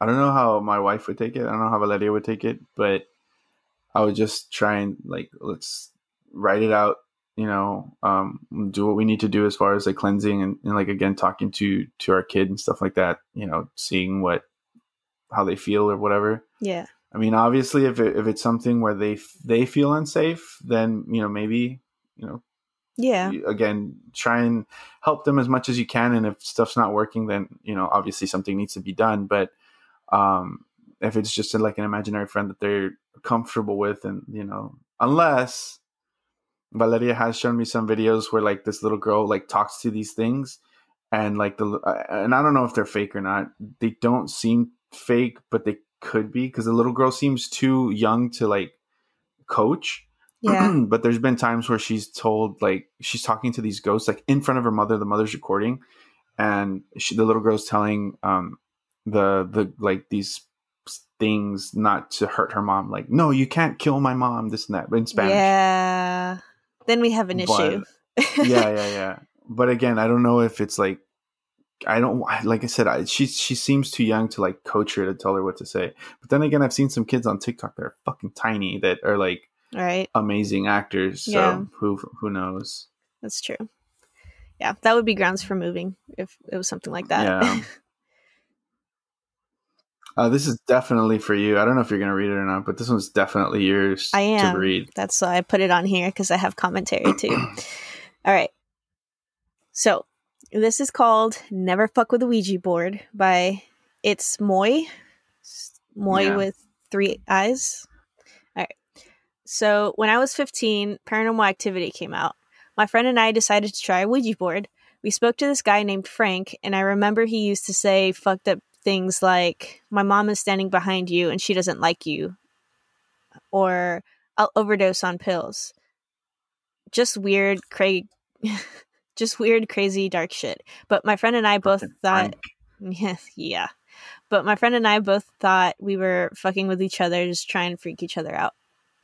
I don't know how my wife would take it. I don't know how Valeria would take it, but I would just try and like let's write it out. You know, um, do what we need to do as far as like cleansing and, and like again talking to to our kid and stuff like that. You know, seeing what how they feel or whatever. yeah, I mean, obviously, if it, if it's something where they they feel unsafe, then you know maybe you know yeah, again try and help them as much as you can. And if stuff's not working, then you know obviously something needs to be done. But um, if it's just like an imaginary friend that they're comfortable with, and you know, unless Valeria has shown me some videos where like this little girl like talks to these things, and like the uh, and I don't know if they're fake or not. They don't seem fake, but they could be because the little girl seems too young to like coach. yeah, but there's been times where she's told like she's talking to these ghosts like in front of her mother. The mother's recording, and she, the little girl's telling um the the like these things not to hurt her mom. Like, no, you can't kill my mom. This and that, but in Spanish. yeah. Then we have an But- issue. yeah, yeah, yeah. But again, I don't know if it's like I don't like I said. I, she she seems too young to like coach her to tell her what to say. But then again, I've seen some kids on TikTok that are fucking tiny that are like right amazing actors. So Yeah. who who knows? that's true. Yeah, that would be grounds for moving if it was something like that. Yeah. Uh, this is definitely for you. I don't know if you're gonna read it or not, but this one's definitely yours I am. to read. That's why I put it on here because I have commentary too. All right. So this is called Never Fuck with a Ouija Board by It's Moy. Moy Yeah. with three eyes. All right. So when I was 15, Paranormal Activity came out. My friend and I decided to try a Ouija board. We spoke to this guy named Frank, and I remember he used to say fucked up things like, My mom is standing behind you and she doesn't like you. Or I'll overdose on pills. Just weird, crazy, just weird, crazy, dark shit. But my friend and I both thought, yeah, yeah. But my friend and I both thought we were fucking with each other, just trying to freak each other out.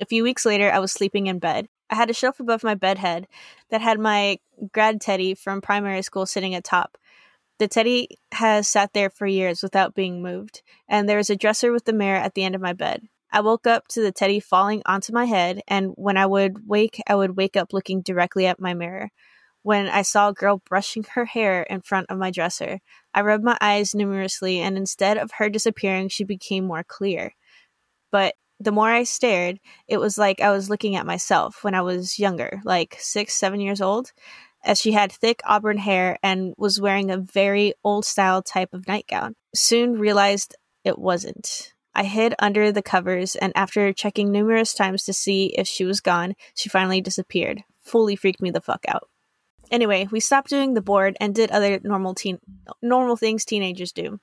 A few weeks later, I was sleeping in bed. I had a shelf above my bed head that had my grad teddy from primary school sitting atop. The teddy has sat there for years without being moved, and there was a dresser with the mirror at the end of my bed. I woke up to the teddy falling onto my head, and when I would wake, I would wake up looking directly at my mirror. When I saw a girl brushing her hair in front of my dresser, I rubbed my eyes numerously, and instead of her disappearing, she became more clear. But the more I stared, it was like I was looking at myself when I was younger, like six, seven years old, as she had thick auburn hair and was wearing a very old style type of nightgown. Soon realized it wasn't. I hid under the covers, and after checking numerous times to see if she was gone, she finally disappeared. Fully freaked me the fuck out. Anyway, we stopped doing the board and did other normal teen normal things teenagers do.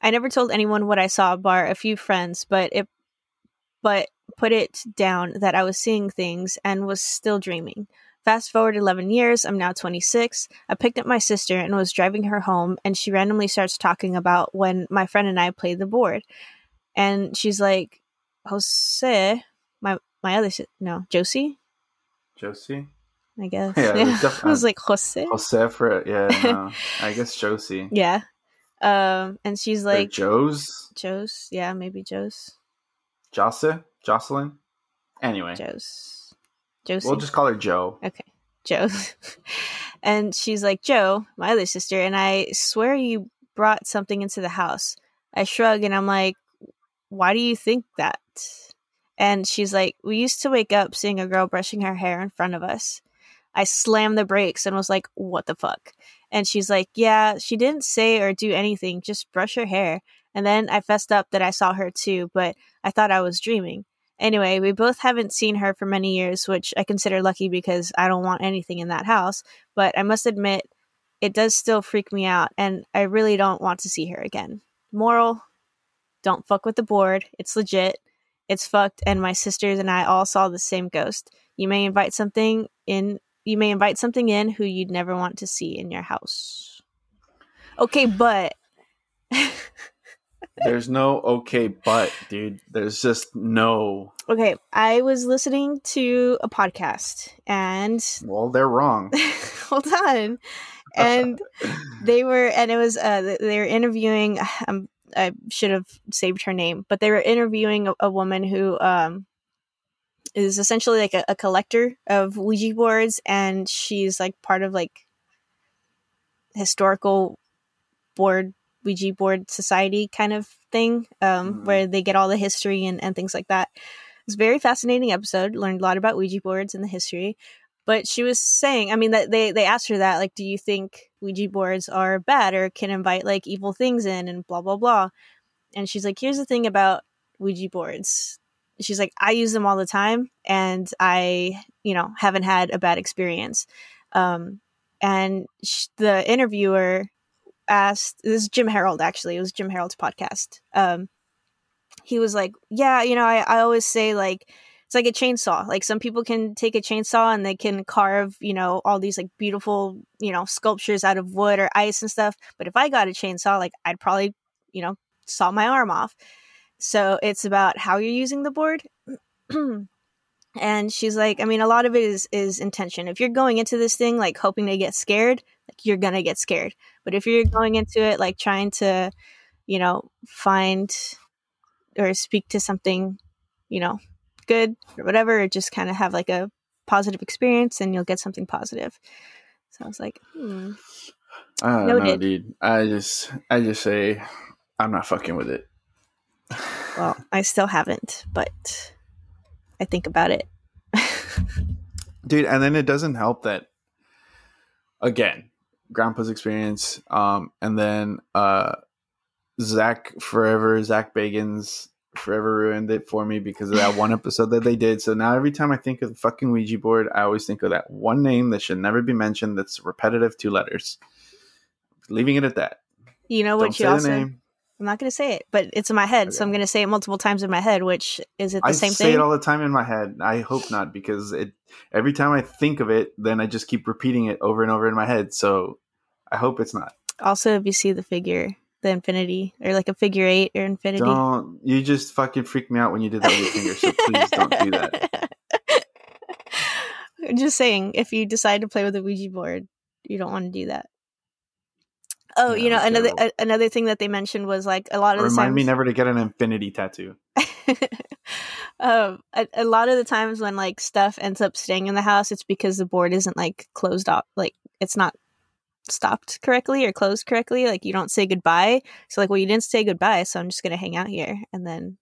I never told anyone what I saw bar a few friends, but it but put it down that I was seeing things and was still dreaming. Fast forward 11 years, I'm now 26. I picked up my sister and was driving her home, and she randomly starts talking about when my friend and I played the board. And she's like, Jose, my, my other, si- no, Josie, Josie, I guess. Yeah, it was def- I was like, Jose? Jose for it. yeah. No, I guess Josie. Yeah. Um, and she's Or like, Joe's Joe's, yeah, maybe Joe's, Josse Jocelyn. Anyway, Joe's, Josie. we'll just call her Joe. Okay, Joe. and she's like, Joe, my other sister, and I swear you brought something into the house. I shrug and I'm like, why do you think that? And she's like, we used to wake up seeing a girl brushing her hair in front of us. I slammed the brakes and was like, what the fuck? And she's like, yeah, she didn't say or do anything, just brush her hair. And then I fessed up that I saw her too, but I thought I was dreaming. Anyway, we both haven't seen her for many years, which I consider lucky because I don't want anything in that house. But I must admit, it does still freak me out, and I really don't want to see her again. Moral don't fuck with the board. It's legit. It's fucked, and my sisters and I all saw the same ghost. You may invite something in. You may invite something in who you'd never want to see in your house. Okay, but There's no okay, but dude, there's just no. okay, I was listening to a podcast and Well, they're wrong. hold on, and they were and it was uh they were interviewing. Um, I should have saved her name, but they were interviewing a, a woman who um is essentially like a, a collector of Ouija boards, and she's like part of like historical board Ouija board society kind of thing, um, Mhm. where they get all the history and, and things like that. It's a very fascinating episode. Learned a lot about Ouija boards and the history. But she was saying, I mean, that they they asked her that, like, do you think Ouija boards are bad or can invite like evil things in and blah blah blah? And she's like, here's the thing about Ouija boards. She's like, I use them all the time, and I, you know, haven't had a bad experience. Um, and sh- the interviewer asked, this is Jim Harold actually. It was Jim Harold's podcast. Um, he was like, yeah, you know, I, I always say like it's like a chainsaw. Like some people can take a chainsaw and they can carve, you know, all these like beautiful, you know, sculptures out of wood or ice and stuff. But if I got a chainsaw, like I'd probably, you know, saw my arm off. So it's about how you're using the board. and she's like, I mean, a lot of it is is intention. If you're going into this thing like hoping to get scared, like you're gonna get scared. But if you're going into it like trying to, you know, find or speak to something, you know, good or whatever, or just kind of have like a positive experience and you'll get something positive. So I was like, hmm. I don't know, dude. I just, I just say, I'm not fucking with it. Well, I still haven't, but I think about it. dude and then it doesn't help that again grandpa's experience um and then uh zak forever zak bagans forever ruined it for me because of that one episode that they did. So now every time i think of the fucking ouija board i always think of that one name that should never be mentioned that's repetitive two letters. Leaving it at that. You know what don't you the also name I'm not going to say it, but it's in my head, so I'm going to say it multiple times in my head, which is it the I same say it all the time in my head. I hope not, because it every time I think of it, then I just keep repeating it over and over in my head. So I hope it's not. also, if you see the figure, the infinity, or like a figure eight or infinity. Don't you just fucking freak me out when you did that with your finger. So please don't do that. I'm just saying, if you decide to play with a Ouija board, you don't want to do that. Oh, you Yeah, know, another a, another thing that they mentioned was like a lot of the Remind times. me never to get an infinity tattoo. um, a, a lot of the times when like stuff ends up staying in the house, it's because the board isn't like closed off, like it's not stopped correctly or closed correctly. Like you don't say goodbye. So like, well, you didn't say goodbye, so I'm just gonna hang out here, and then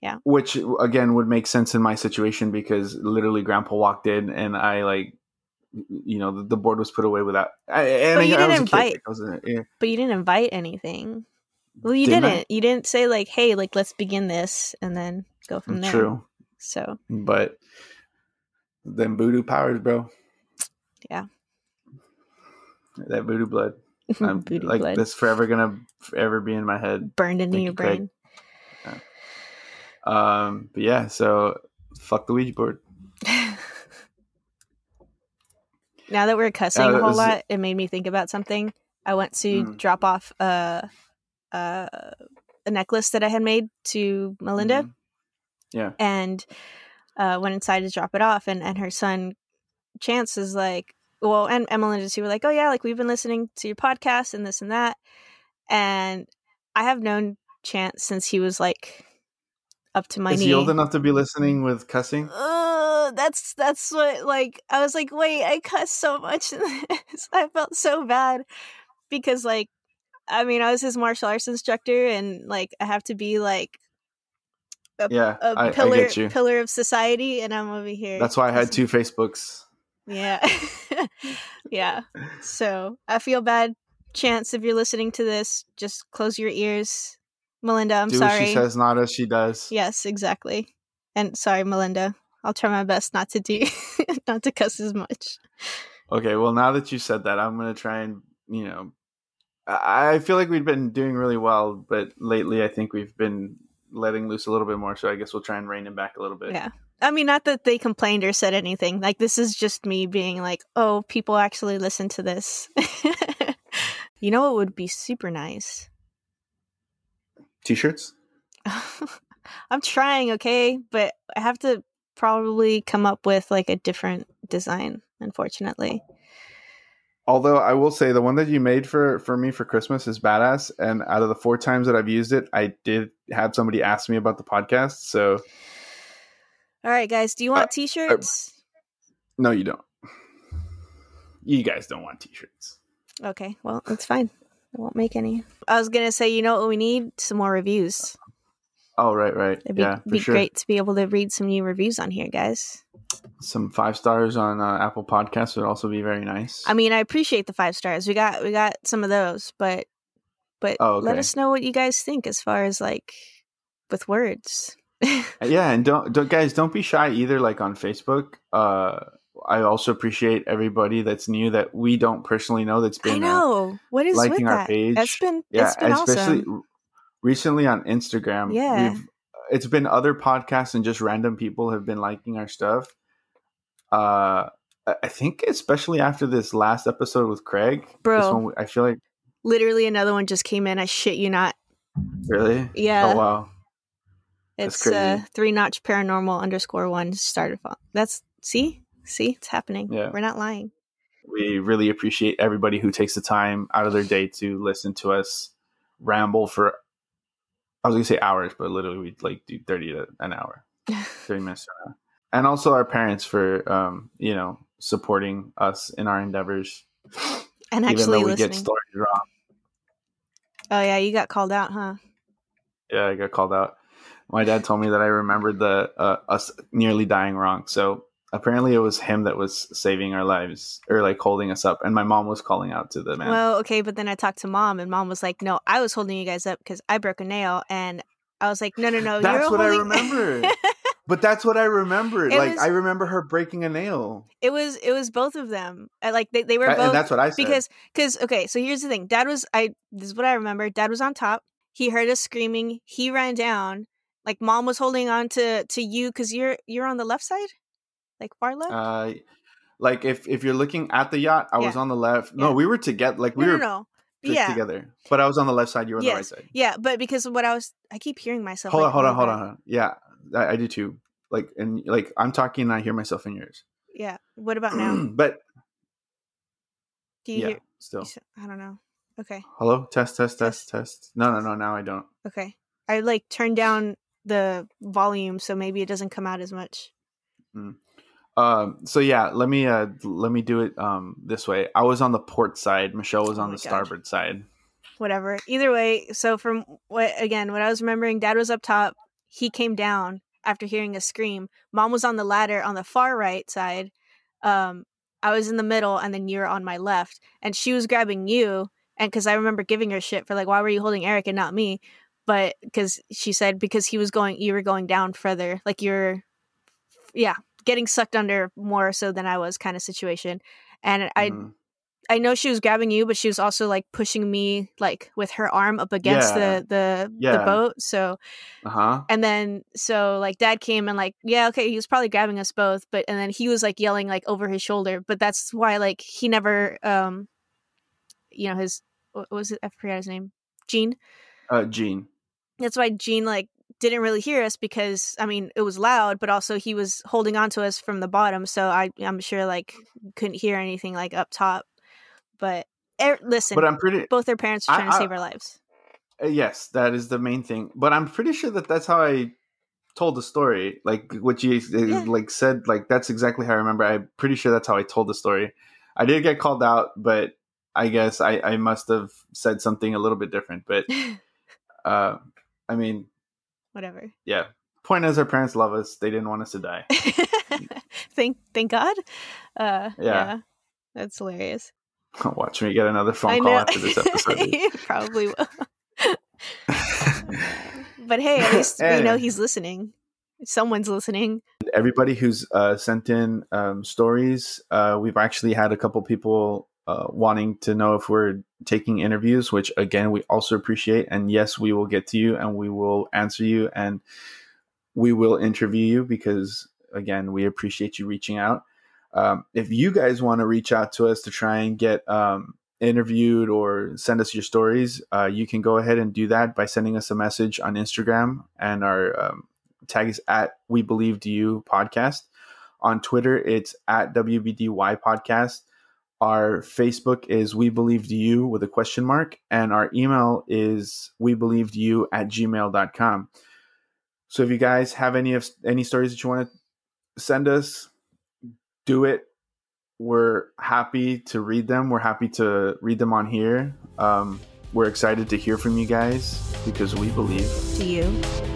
yeah, Which again would make sense in my situation because literally Grandpa walked in and I like, you know, the, the board was put away without. I, and But I, you didn't kid. invite- I was a, yeah. but you didn't invite anything. Well, you Didn't didn't. You didn't say like, "Hey, like let's begin this," and then go from there. True, So but then voodoo powers, bro. Yeah. that voodoo blood. I'm voodoo like blood that's forever gonna forever be in my head. burned into your brain. Um, but yeah, so fuck the Ouija board. now that we're cussing Uh, a whole was- lot, it made me think about something. I went to Mm. drop off a, a a necklace that I had made to Melinda, Mhm. Yeah. and uh, went inside to drop it off, and and her son Chance is like, well, and, and Melinda too were like, oh yeah, like we've been listening to your podcast and this and that, and I have known Chance since he was like up to my Is knee. he old enough to be listening with cussing? uh, that's that's what like I was like, wait, I cuss so much in this. I felt so bad because like I mean I was his martial arts instructor and like I have to be like a, Yeah, a I, I pillar you. pillar of society and I'm over here. That's why I had two Facebooks. Yeah. yeah. So I feel bad. Chance, if you're listening to this, just close your ears. Melinda, I'm Do sorry. what she says, not as she does. Yes, exactly. And sorry, Melinda. I'll try my best not to do not to cuss as much. Okay, well, now that you said that, I'm gonna try and you know, I, feel like we've been doing really well, but lately I think we've been letting loose a little bit more. So I guess we'll try and rein him back a little bit. Yeah. I mean, not that they complained or said anything. Like, this is just me being like, oh, people actually listen to this. you know what would be super nice? T-shirts. I'm trying, okay, but I have to probably come up with like a different design. Unfortunately. Although I will say the one that you made for for me for Christmas is badass, and out of the four times that I've used it, I did have somebody ask me about the podcast. So, all right, guys, do you want uh, t-shirts? Uh, no, you don't. You guys don't want t-shirts. Okay, well, it's fine. I won't make any. I was gonna say, you know what we need? Some more reviews. Oh right, right. It'd be, yeah, be sure. great to be able to read some new reviews on here, guys. Some five stars on uh, Apple Podcasts would also be very nice. I mean, I appreciate the five stars. We got we got some of those, but but oh, okay. let us know what you guys think as far as like with words. yeah, and don't don't guys don't be shy either. Like on Facebook, uh, I also appreciate everybody that's new that we don't personally know that's been. I uh, know uh, what is liking our that? page. That's been yeah, been especially awesome. Recently on Instagram. Yeah, it's been other podcasts and just random people have been liking our stuff. Uh, I think especially after this last episode with Craig, bro. One, I feel like literally another one just came in. I shit you not. Really? Yeah. Oh wow. It's uh, three notch paranormal underscore one started. That's see, see, it's happening. Yeah, we're not lying. We really appreciate everybody who takes the time out of their day to listen to us ramble for. I was gonna say hours, but literally we'd like do thirty to an hour, thirty minutes an hour and also our parents for um, you know supporting us in our endeavors and actually even though we listening. get stories wrong. Oh yeah, you got called out, huh? Yeah, I got called out. My dad told me that I remembered the uh, us nearly dying wrong. So apparently, it was him that was saving our lives or like holding us up, and my mom was calling out to the man. Well, okay, but then I talked to mom, and mom was like, "No, I was holding you guys up because I broke a nail," and I was like, "No, no, no, that's what holding- I remember." But that's what I remember. Like was, I remember her breaking a nail. It was it was both of them. Uh, like they, they were both. And that's what I said. Because because okay, so here's the thing. Dad was I. This is what I remember. Dad was on top. He heard us screaming. He ran down. Like mom was holding on to to you because you're you're on the left side, like far left. Uh, like if if you're looking at the yacht, I yeah. was on the left. No, yeah. we were together. Like we no, were. No, no yeah. together. But I was on the left side. You were on yes. the right side. Yeah, but because what I was, I keep hearing myself. Hold like, on, hold on, hold on, hold on. Yeah, I, I, do too. Like and like I'm talking and I hear myself in yours. Yeah. What about now? but do you yeah, hear? Still. I don't know. Okay. Hello. Test. Test. Test. Test. No. No. No. Now I don't. Okay. I like turned down the volume so maybe it doesn't come out as much. Mm. Um, so yeah, let me uh, let me do it um, this way. I was on the port side. Michelle was oh on the God. starboard side. Whatever. Either way. So from what again, what I was remembering, Dad was up top. He came down after hearing a scream. Mom was on the ladder on the far right side. Um, I was in the middle, and then you're on my left. And she was grabbing you, and because I remember giving her shit for like, why were you holding Eric and not me? But because she said because he was going, you were going down further, like you're, yeah, getting sucked under more so than I was, kind of situation. And I mm-hmm. I know she was grabbing you, but she was also like pushing me like with her arm up against yeah. the the yeah. the boat. So, uh-huh. and then so like dad came and like yeah okay he was probably grabbing us both, but and then he was like yelling like over his shoulder. But that's why like he never um, you know his what was it I forgot his name Gene. Uh, Gene. That's why Gene like didn't really hear us because I mean it was loud, but also he was holding on to us from the bottom, so I I'm sure like couldn't hear anything like up top. But er, listen, but I'm pretty. Both their parents are trying I, to save our lives. Uh, yes, that is the main thing. But I'm pretty sure that that's how I told the story. Like what you yeah. like said. Like that's exactly how I remember. I'm pretty sure that's how I told the story. I did get called out, but I guess I, I must have said something a little bit different. But uh, I mean, whatever. Yeah. Point is, our parents love us. They didn't want us to die. thank thank God. Uh, yeah. yeah, that's hilarious. Watch me get another phone call after this episode. probably will. but hey, at least and we know he's listening. Someone's listening. Everybody who's uh, sent in um, stories, uh, we've actually had a couple people uh, wanting to know if we're taking interviews, which again we also appreciate. And yes, we will get to you and we will answer you and we will interview you because again, we appreciate you reaching out. Um, if you guys want to reach out to us to try and get um, interviewed or send us your stories, uh, you can go ahead and do that by sending us a message on Instagram and our um, tag is at We Believed You podcast. On Twitter, it's at WBDY podcast. Our Facebook is We Believed You with a question mark, and our email is We Believed You at gmail.com. So if you guys have any of any stories that you want to send us, do it. We're happy to read them. We're happy to read them on here. Um, we're excited to hear from you guys because we believe to you.